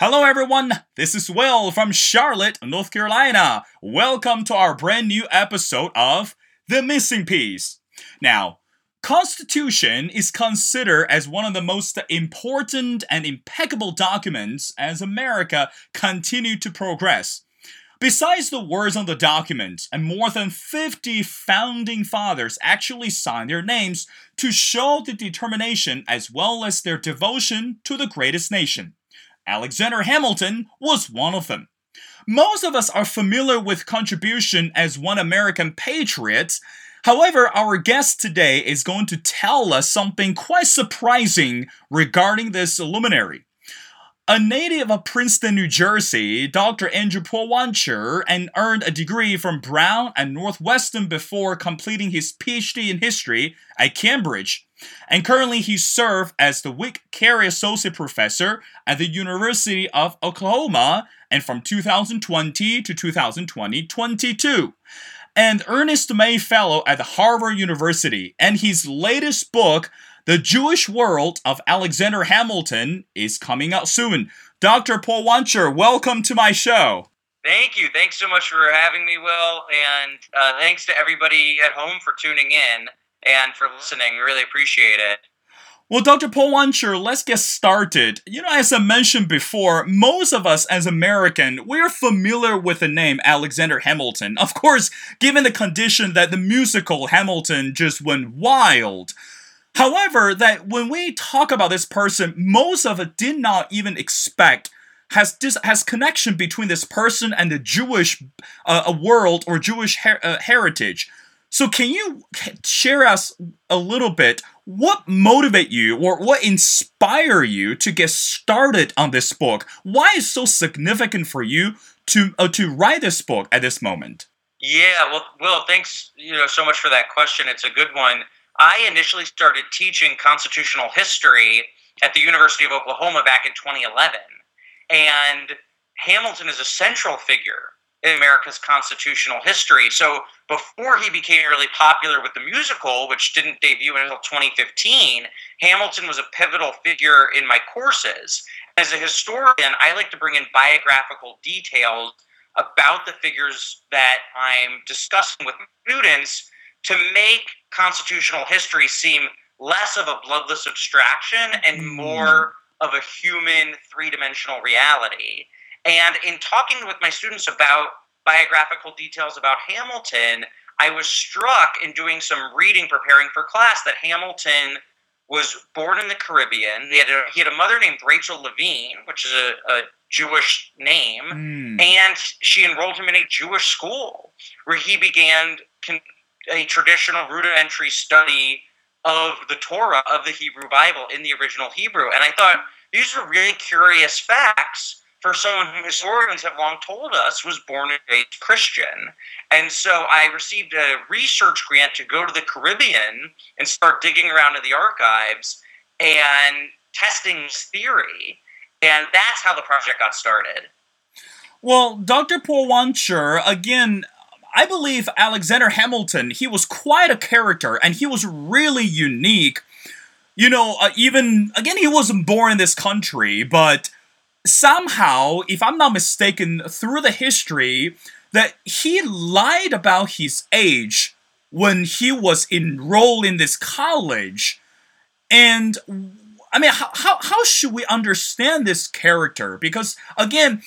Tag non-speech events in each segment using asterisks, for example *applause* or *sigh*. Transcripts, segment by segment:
Hello, everyone. This is Will from Charlotte, North Carolina. Welcome to our brand new episode of The Missing Piece. Now, Constitution is considered as one of the most important and impeccable documents as America continued to progress. Besides the words on the document, and more than 50 founding fathers actually signed their names to show the determination as well as their devotion to the greatest nation. Alexander Hamilton was one of them. Most of us are familiar with contribution as one American patriot. However, our guest today is going to tell us something quite surprising regarding this luminary. A native of Princeton, New Jersey, Dr. Andrew Porwancher and earned a degree from Brown and Northwestern before completing his PhD in history at Cambridge. And currently he serves as the Wick Cary Associate Professor at the University of Oklahoma and from 2020 to 2020 22 and Ernest May Fellow at Harvard University. And his latest book, the Jewish World of Alexander Hamilton is coming out soon. Dr. Porwancher, welcome to my show. Thank you. Thanks so much for having me, Will. And uh, thanks to everybody at home for tuning in and for listening. Really appreciate it. Well, Dr. Porwancher, let's get started. You know, as I mentioned before, most of us as American, we're familiar with the name Alexander Hamilton. Of course, given the condition that the musical Hamilton just went wild. However, that when we talk about this person, most of it did not even expect has this has connection between this person and the Jewish uh, world or Jewish her- uh, heritage. So, can you share us a little bit what motivate you or what inspire you to get started on this book? Why is so significant for you to uh, to write this book at this moment? Yeah, well, Will, thanks you know so much for that question. It's a good one. I initially started teaching constitutional history at the University of Oklahoma back in 2011. And Hamilton is a central figure in America's constitutional history. So before he became really popular with the musical, which didn't debut until 2015, Hamilton was a pivotal figure in my courses. As a historian, I like to bring in biographical details about the figures that I'm discussing with students to make constitutional history seem less of a bloodless abstraction and hmm. more of a human three dimensional reality. And in talking with my students about biographical details about Hamilton, I was struck in doing some reading preparing for class that Hamilton was born in the Caribbean. He had a, he had a mother named Rachel Levine, which is a, a Jewish name, mm. and she enrolled him in a Jewish school where he began con- a traditional rudimentary study of the Torah of the Hebrew Bible in the original Hebrew. And I thought these are really curious facts for someone who historians have long told us was born and raised Christian. And so I received a research grant to go to the Caribbean and start digging around in the archives and testing this theory. And that's how the project got started. Well, Dr. Porwancher, again, I believe Alexander Hamilton, he was quite a character and he was really unique. You know, uh, even, again, he wasn't born in this country, but somehow, if I'm not mistaken, through the history, that he lied about his age when he was enrolled in this college. And I mean, how, how, how should we understand this character? Because again,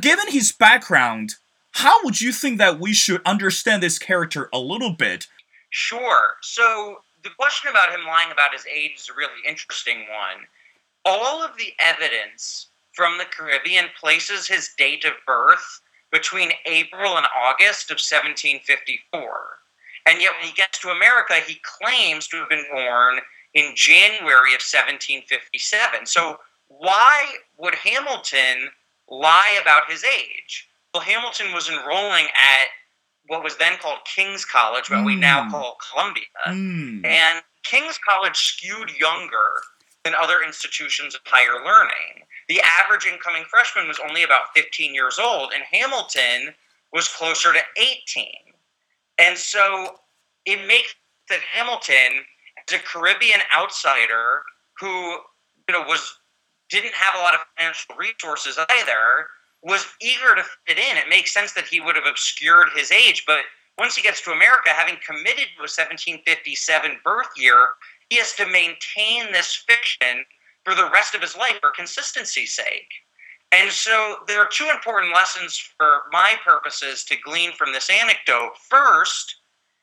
given his background, how would you think that we should understand this character a little bit? Sure. So the question about him lying about his age is a really interesting one. All of the evidence from the Caribbean places his date of birth between April and August of 1754. And yet, when he gets to America, he claims to have been born in January of 1757. So, why would Hamilton lie about his age? Well, Hamilton was enrolling at what was then called King's College, what mm. we now hmm. call Columbia. Mm. And King's College skewed younger than other institutions of higher learning. The average incoming freshman was only about 15 years old, and Hamilton was closer to 18. And so it makes that Hamilton, as a Caribbean outsider who you know was didn't have a lot of financial resources either, was eager to fit in. It makes sense that he would have obscured his age, but once he gets to America, having committed to a 1757 birth year, he has to maintain this fiction for the rest of his life for consistency's sake. And so there are two important lessons for my purposes to glean from this anecdote. First,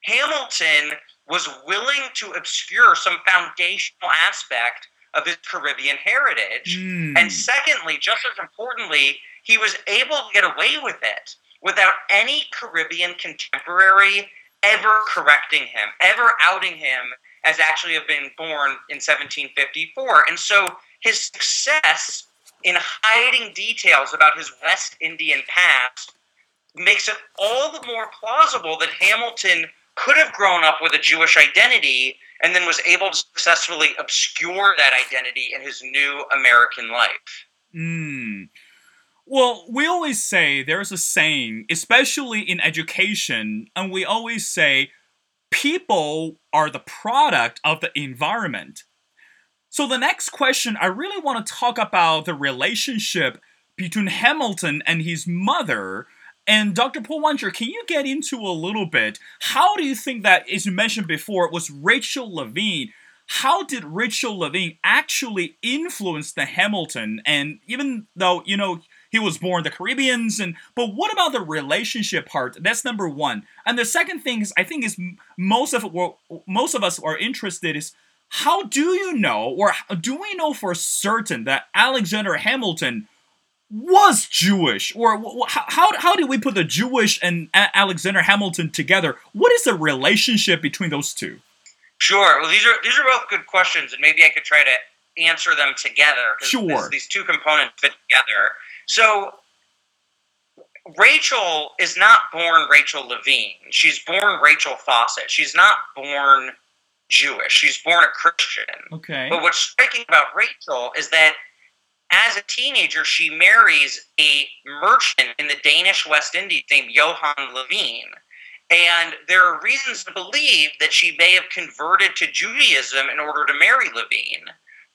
Hamilton was willing to obscure some foundational aspect of his Caribbean heritage. Mm. And secondly, just as importantly, he was able to get away with it without any Caribbean contemporary ever correcting him, ever outing him as actually have been born in 1754. And so his success in hiding details about his West Indian past makes it all the more plausible that Hamilton could have grown up with a Jewish identity and then was able to successfully obscure that identity in his new American life. Mm. Well, we always say there's a saying, especially in education, and we always say people are the product of the environment. So, the next question, I really want to talk about the relationship between Hamilton and his mother. And Dr. Porwancher, can you get into a little bit? How do you think that, as you mentioned before, it was Rachel Levine? How did Rachel Levine actually influence the Hamilton? And even though, you know, he was born the Caribbeans and but what about the relationship part? That's number 1. And the second thing is I think is most of most of us are interested is how do you know or do we know for certain that Alexander Hamilton was Jewish or how how did we put the Jewish and Alexander Hamilton together? What is the relationship between those two? Sure. Well, these are these are both good questions, and maybe I could try to answer them together. Sure. This, these two components fit together. So Rachel is not born Rachel Levine. She's born Rachel Fawcett. She's not born Jewish. She's born a Christian. Okay. But what's striking about Rachel is that as a teenager, she marries a merchant in the Danish West Indies named Johann Levine. And there are reasons to believe that she may have converted to Judaism in order to marry Levine,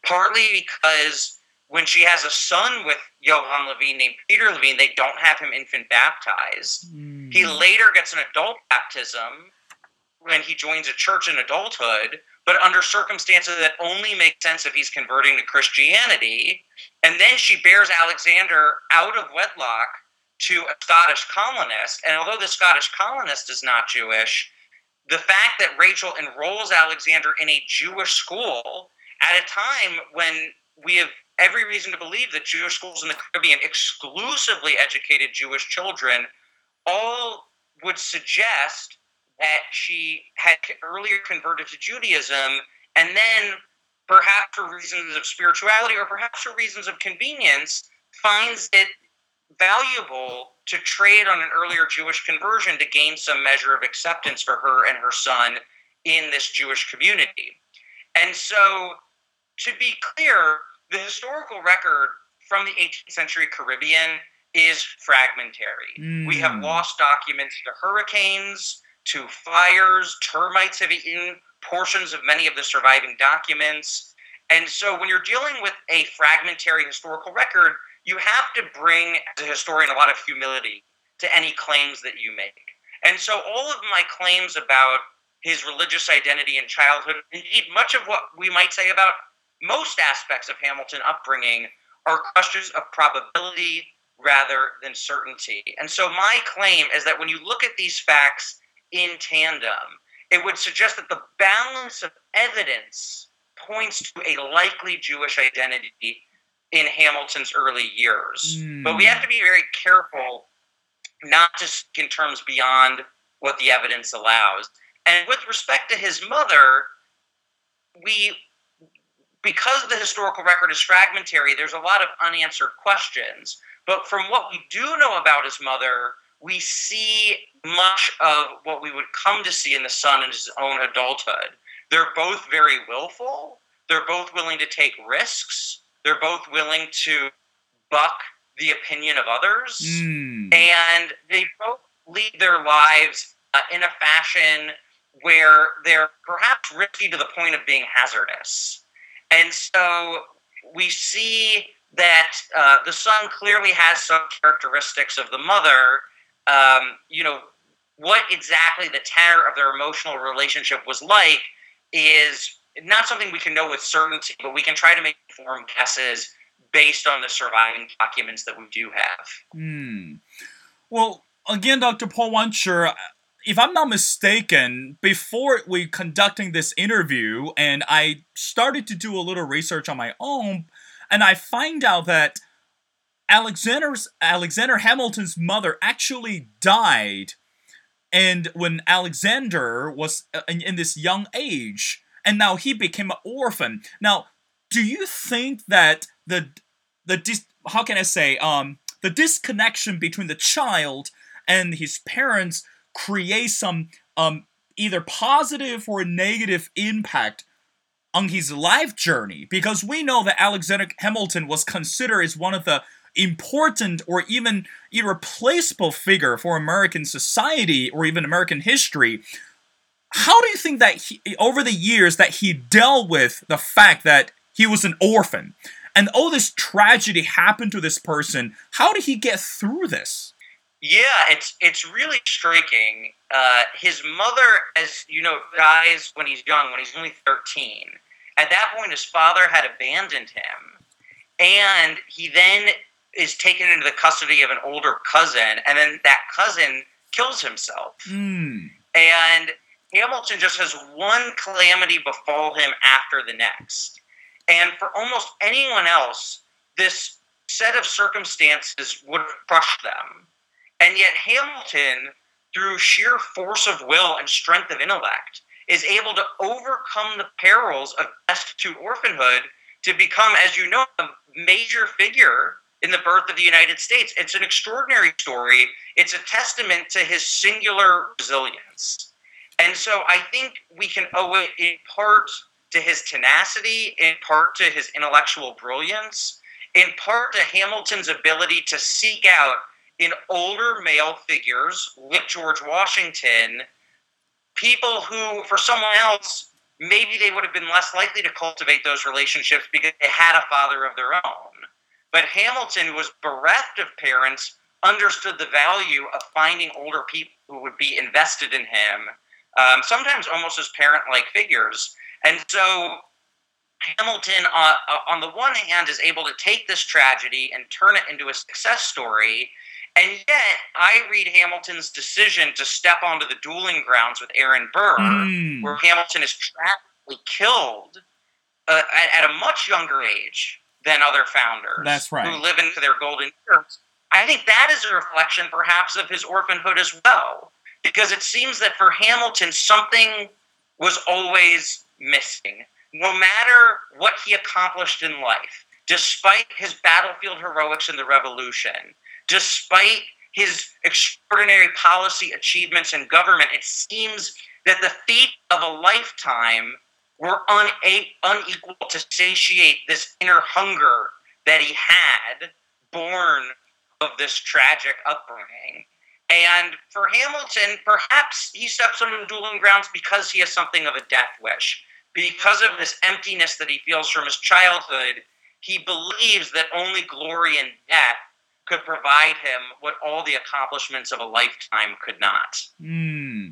partly because when she has a son with Johann Levine named Peter Levine, they don't have him infant baptized. Mm. He later gets an adult baptism when he joins a church in adulthood, but under circumstances that only make sense if he's converting to Christianity. And then she bears Alexander out of wedlock to a Scottish colonist. And although the Scottish colonist is not Jewish, the fact that Rachel enrolls Alexander in a Jewish school at a time when we have every reason to believe that Jewish schools in the Caribbean exclusively educated Jewish children, all would suggest that she had earlier converted to Judaism and then, perhaps for reasons of spirituality or perhaps for reasons of convenience, finds it valuable to trade on an earlier Jewish conversion to gain some measure of acceptance for her and her son in this Jewish community. And so, to be clear, the historical record from the 18th century Caribbean is fragmentary. Mm. We have lost documents to hurricanes, to fires, termites have eaten portions of many of the surviving documents. And so when you're dealing with a fragmentary historical record, you have to bring, as a historian, a lot of humility to any claims that you make. And so all of my claims about his religious identity in childhood, indeed, much of what we might say about most aspects of Hamilton upbringing are questions of probability rather than certainty. And so my claim is that when you look at these facts in tandem, it would suggest that the balance of evidence points to a likely Jewish identity in Hamilton's early years. Mm. But we have to be very careful not to speak in terms beyond what the evidence allows. And with respect to his mother, we because the historical record is fragmentary, there's a lot of unanswered questions. But from what we do know about his mother, we see much of what we would come to see in the son in his own adulthood. They're both very willful. They're both willing to take risks. They're both willing to buck the opinion of others. Mm. And they both lead their lives uh, in a fashion where they're perhaps risky to the point of being hazardous. And so we see that uh, the son clearly has some characteristics of the mother. Um, you know, what exactly the tenor of their emotional relationship was like is not something we can know with certainty, but we can try to make informed guesses based on the surviving documents that we do have. Hmm. Well, again, Dr. Porwancher, if I'm not mistaken, before we conducting this interview, and I started to do a little research on my own, and I find out that Alexander's Alexander Hamilton's mother actually died, and when Alexander was uh, in, in this young age, and now he became an orphan. Now, do you think that the the dis- how can I say um the disconnection between the child and his parents creates some um either positive or negative impact on his life journey because we know that Alexander Hamilton was considered as one of the important or even irreplaceable figure for American society or even American history. How do you think that he, over the years that he dealt with the fact that he was an orphan and all this tragedy happened to this person? How did he get through this? Yeah, it's it's really striking. Uh, his mother, as you know, dies when he's young, when he's only thirteen. At that point, his father had abandoned him, and he then is taken into the custody of an older cousin, and then that cousin kills himself. Mm. And Hamilton just has one calamity befall him after the next. And for almost anyone else, this set of circumstances would crushed them. And yet, Hamilton, through sheer force of will and strength of intellect, is able to overcome the perils of destitute orphanhood to become, as you know, a major figure in the birth of the United States. It's an extraordinary story. It's a testament to his singular resilience. And so I think we can owe it in part to his tenacity, in part to his intellectual brilliance, in part to Hamilton's ability to seek out in older male figures like George Washington people who, for someone else, maybe they would have been less likely to cultivate those relationships because they had a father of their own. But Hamilton, who was bereft of parents, understood the value of finding older people who would be invested in him, um, sometimes almost as parent like figures. And so Hamilton, uh, uh, on the one hand, is able to take this tragedy and turn it into a success story. And yet, I read Hamilton's decision to step onto the dueling grounds with Aaron Burr, Mm. where Hamilton is tragically killed uh, at, at a much younger age than other founders That's right. who live into their golden years. I think that is a reflection, perhaps, of his orphanhood as well, because it seems that for Hamilton, something was always missing. No matter what he accomplished in life, despite his battlefield heroics in the Revolution, despite his extraordinary policy achievements in government, it seems that the feat of a lifetime were una- unequal to satiate this inner hunger that he had born of this tragic upbringing. And for Hamilton, perhaps he steps on dueling grounds because he has something of a death wish. Because of this emptiness that he feels from his childhood, he believes that only glory and death could provide him what all the accomplishments of a lifetime could not. Hmm.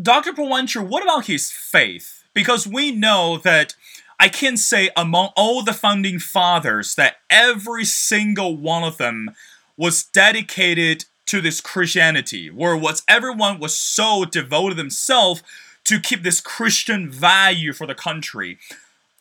Dr. Porwancher, what about his faith? Because we know that I can say among all the founding fathers that every single one of them was dedicated to this Christianity, where was everyone was so devoted themselves to keep this Christian value for the country.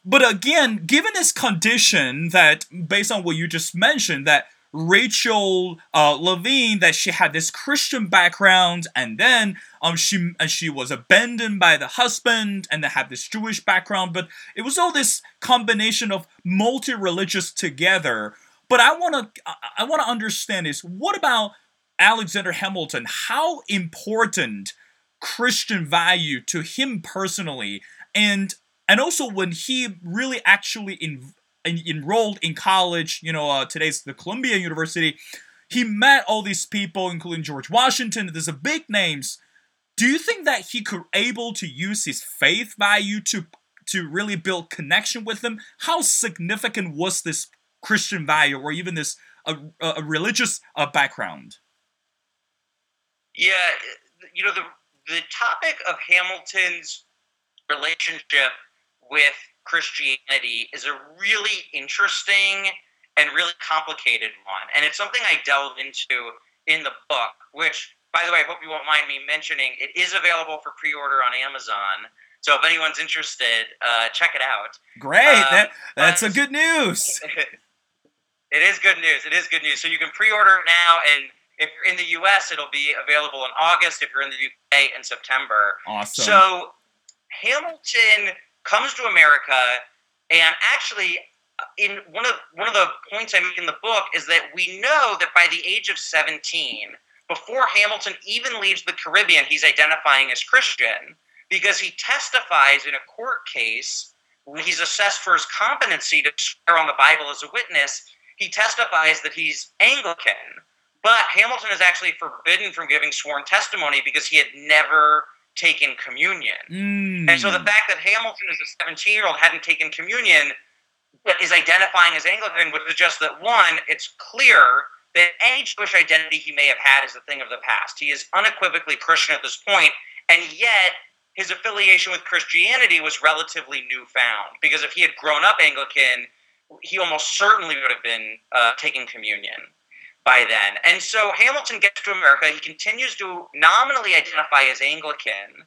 But again, given this condition that based on what you just mentioned, that Rachel uh, Levine that she had this Christian background, and then um she and she was abandoned by the husband, and then had this Jewish background. But it was all this combination of multi-religious together. But I want to I want to understand is what about Alexander Hamilton? How important Christian value to him personally, and and also when he really actually in, en- enrolled in college, you know, uh, today's the Columbia University, he met all these people, including George Washington. There's a big names. Do you think that he could able to use his faith value to to really build connection with them? How significant was this Christian value or even this a, a religious uh, background. Yeah, you know the the topic of Hamilton's relationship with Christianity is a really interesting and really complicated one, and it's something I delve into in the book. Which, by the way, I hope you won't mind me mentioning. It is available for pre-order on Amazon. So if anyone's interested, uh, check it out. Great, um, that that's a good news. *laughs* it is good news. It is good news. So you can pre-order it now, and if you're in the U.S., it'll be available in August. If you're in the UK, in September. Awesome. So Hamilton comes to America, and actually, uh, in one of one of the points I make in the book is that we know that by the age of 17, before Hamilton even leaves the Caribbean, he's identifying as Christian because he testifies in a court case when he's assessed for his competency to swear on the Bible as a witness. He testifies that he's Anglican, but Hamilton is actually forbidden from giving sworn testimony because he had never taken communion. Mm. And so the fact that Hamilton, as a 17 year old, hadn't taken communion, but is identifying as Anglican would suggest that one, it's clear that any Jewish identity he may have had is a thing of the past. He is unequivocally Christian at this point, and yet his affiliation with Christianity was relatively newfound. Because if he had grown up Anglican, he almost certainly would have been uh, taking communion by then. And so Hamilton gets to America. He continues to nominally identify as Anglican.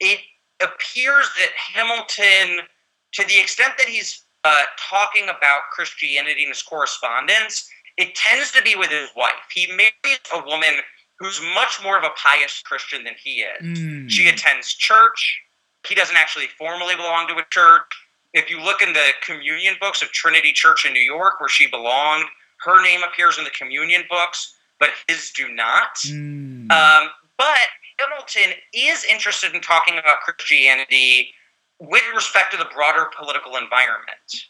It appears that Hamilton, to the extent that he's uh, talking about Christianity in his correspondence, it tends to be with his wife. He marries a woman who's much more of a pious Christian than he is. Mm. She attends church. He doesn't actually formally belong to a church. If you look in the communion books of Trinity Church in New York, where she belonged, her name appears in the communion books, but his do not. Mm. Um, but Hamilton is interested in talking about Christianity with respect to the broader political environment.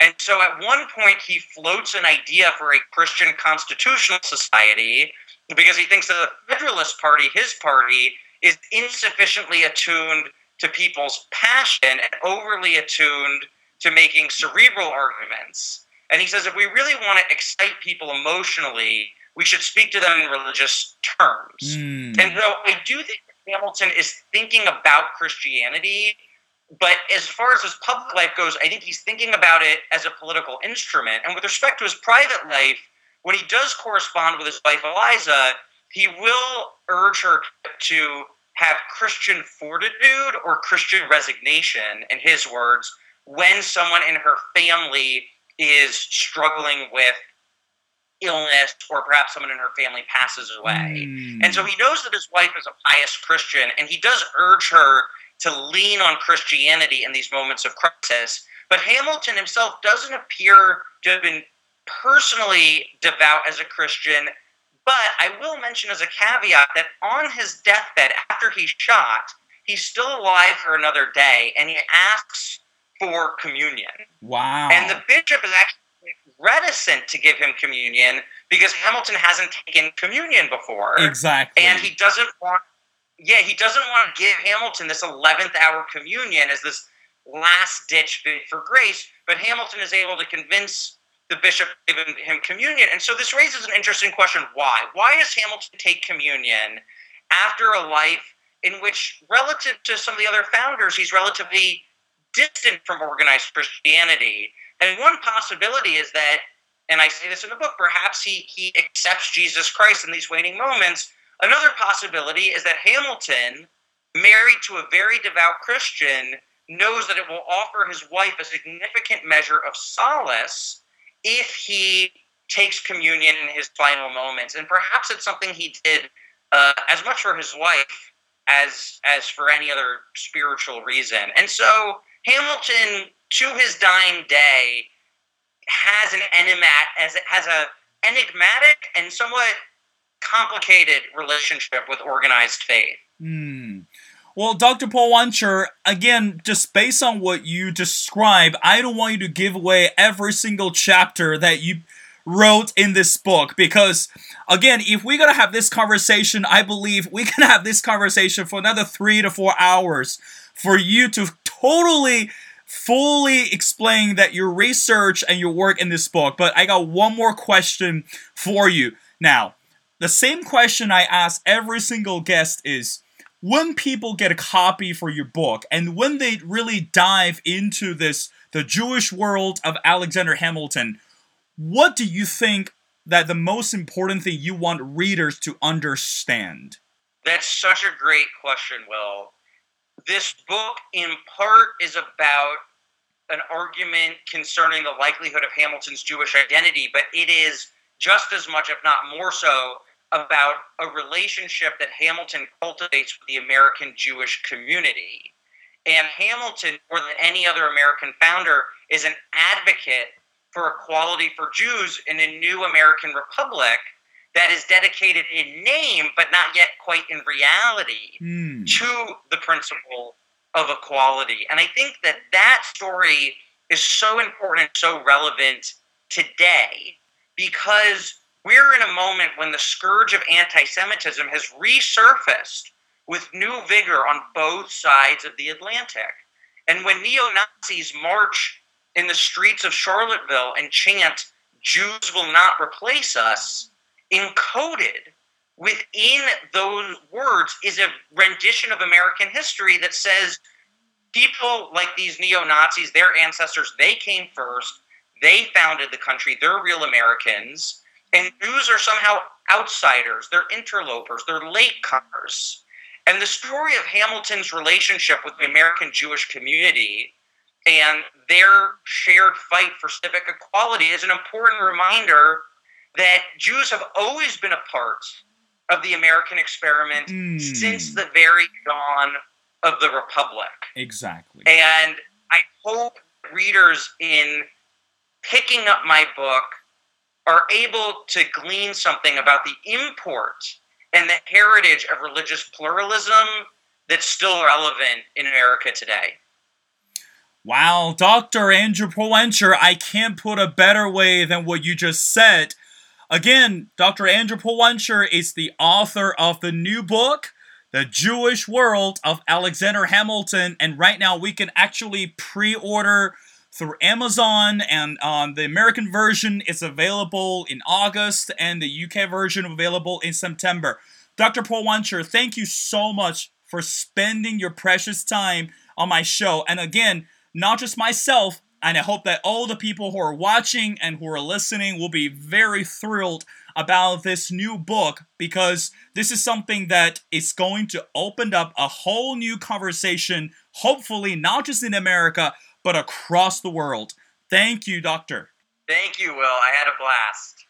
And so at one point, he floats an idea for a Christian constitutional society because he thinks that the Federalist Party, his party, is insufficiently attuned to people's passion and overly attuned to making cerebral arguments. And he says if we really want to excite people emotionally, we should speak to them in religious terms. Mm. And so I do think Hamilton is thinking about Christianity, but as far as his public life goes, I think he's thinking about it as a political instrument. And with respect to his private life, when he does correspond with his wife Eliza, he will urge her to have Christian fortitude or Christian resignation, in his words, when someone in her family is struggling with illness or perhaps someone in her family passes away. Mm. And so he knows that his wife is a pious Christian, and he does urge her to lean on Christianity in these moments of crisis. But Hamilton himself doesn't appear to have been personally devout as a Christian. But I will mention as a caveat that on his deathbed, after he's shot, he's still alive for another day, and he asks for communion. Wow. And the bishop is actually reticent to give him communion because Hamilton hasn't taken communion before. exactly. And he doesn't want yeah, he doesn't want to give Hamilton this 11th hour communion as this last ditch bid for grace, but Hamilton is able to convince the bishop to give him communion. And so this raises an interesting question why? Why does Hamilton take communion after a life in which, relative to some of the other founders, he's relatively distant from organized Christianity? And one possibility is that, and I say this in the book, perhaps he, he accepts Jesus Christ in these waning moments. Another possibility is that Hamilton, married to a very devout Christian, knows that it will offer his wife a significant measure of solace if he takes communion in his final moments. And perhaps it's something he did uh, as much for his wife as as for any other spiritual reason. And so Hamilton, to his dying day, has an enigmat as has a enigmatic and somewhat complicated relationship with organized faith. Hmm. Well, Dr. Porwancher, again, just based on what you describe, I don't want you to give away every single chapter that you wrote in this book because, again, if we're gonna have this conversation, I believe we can have this conversation for another three to four hours for you to totally fully explain that your research and your work in this book, but I got one more question for you. Now, the same question I ask every single guest is when people get a copy for your book and when they really dive into this the Jewish world of Alexander Hamilton, what do you think that the most important thing you want readers to understand? That's such a great question, Will. This book, in part, is about an argument concerning the likelihood of Hamilton's Jewish identity, but it is just as much, if not more so, about a relationship that Hamilton cultivates with the American Jewish community. And Hamilton, more than any other American founder, is an advocate for equality for Jews in a new American republic that is dedicated in name, but not yet quite in reality, Hmm. to the principle of equality. And I think that that story is so important, and so relevant today, because we're in a moment when the scourge of anti Semitism has resurfaced with new vigor on both sides of the Atlantic. And when neo Nazis march in the streets of Charlottesville and chant, Jews will not replace us, encoded within those words is a rendition of American history that says people like these neo Nazis, their ancestors, they came first, they founded the country, they're real Americans, and Jews are somehow outsiders, they're interlopers, they're latecomers. And the story of Hamilton's relationship with the American Jewish community and their shared fight for civic equality is an important reminder that Jews have always been a part of the American experiment Hmm. since the very dawn of the Republic. Exactly. And I hope readers, in picking up my book, are able to glean something about the import and the heritage of religious pluralism that's still relevant in America today. Wow, Dr. Andrew Porwancher, I can't put a better way than what you just said. Again, Dr. Andrew Porwancher is the author of the new book, The Jewish World of Alexander Hamilton, and right now we can actually pre-order through Amazon, and um, the American version is available in August, and the UK version available in September. Dr. Porwancher, thank you so much for spending your precious time on my show. And again, not just myself, and I hope that all the people who are watching and who are listening will be very thrilled about this new book because this is something that is going to open up a whole new conversation, hopefully, not just in America, but across the world. Thank you, Doctor. Thank you, Will. I had a blast.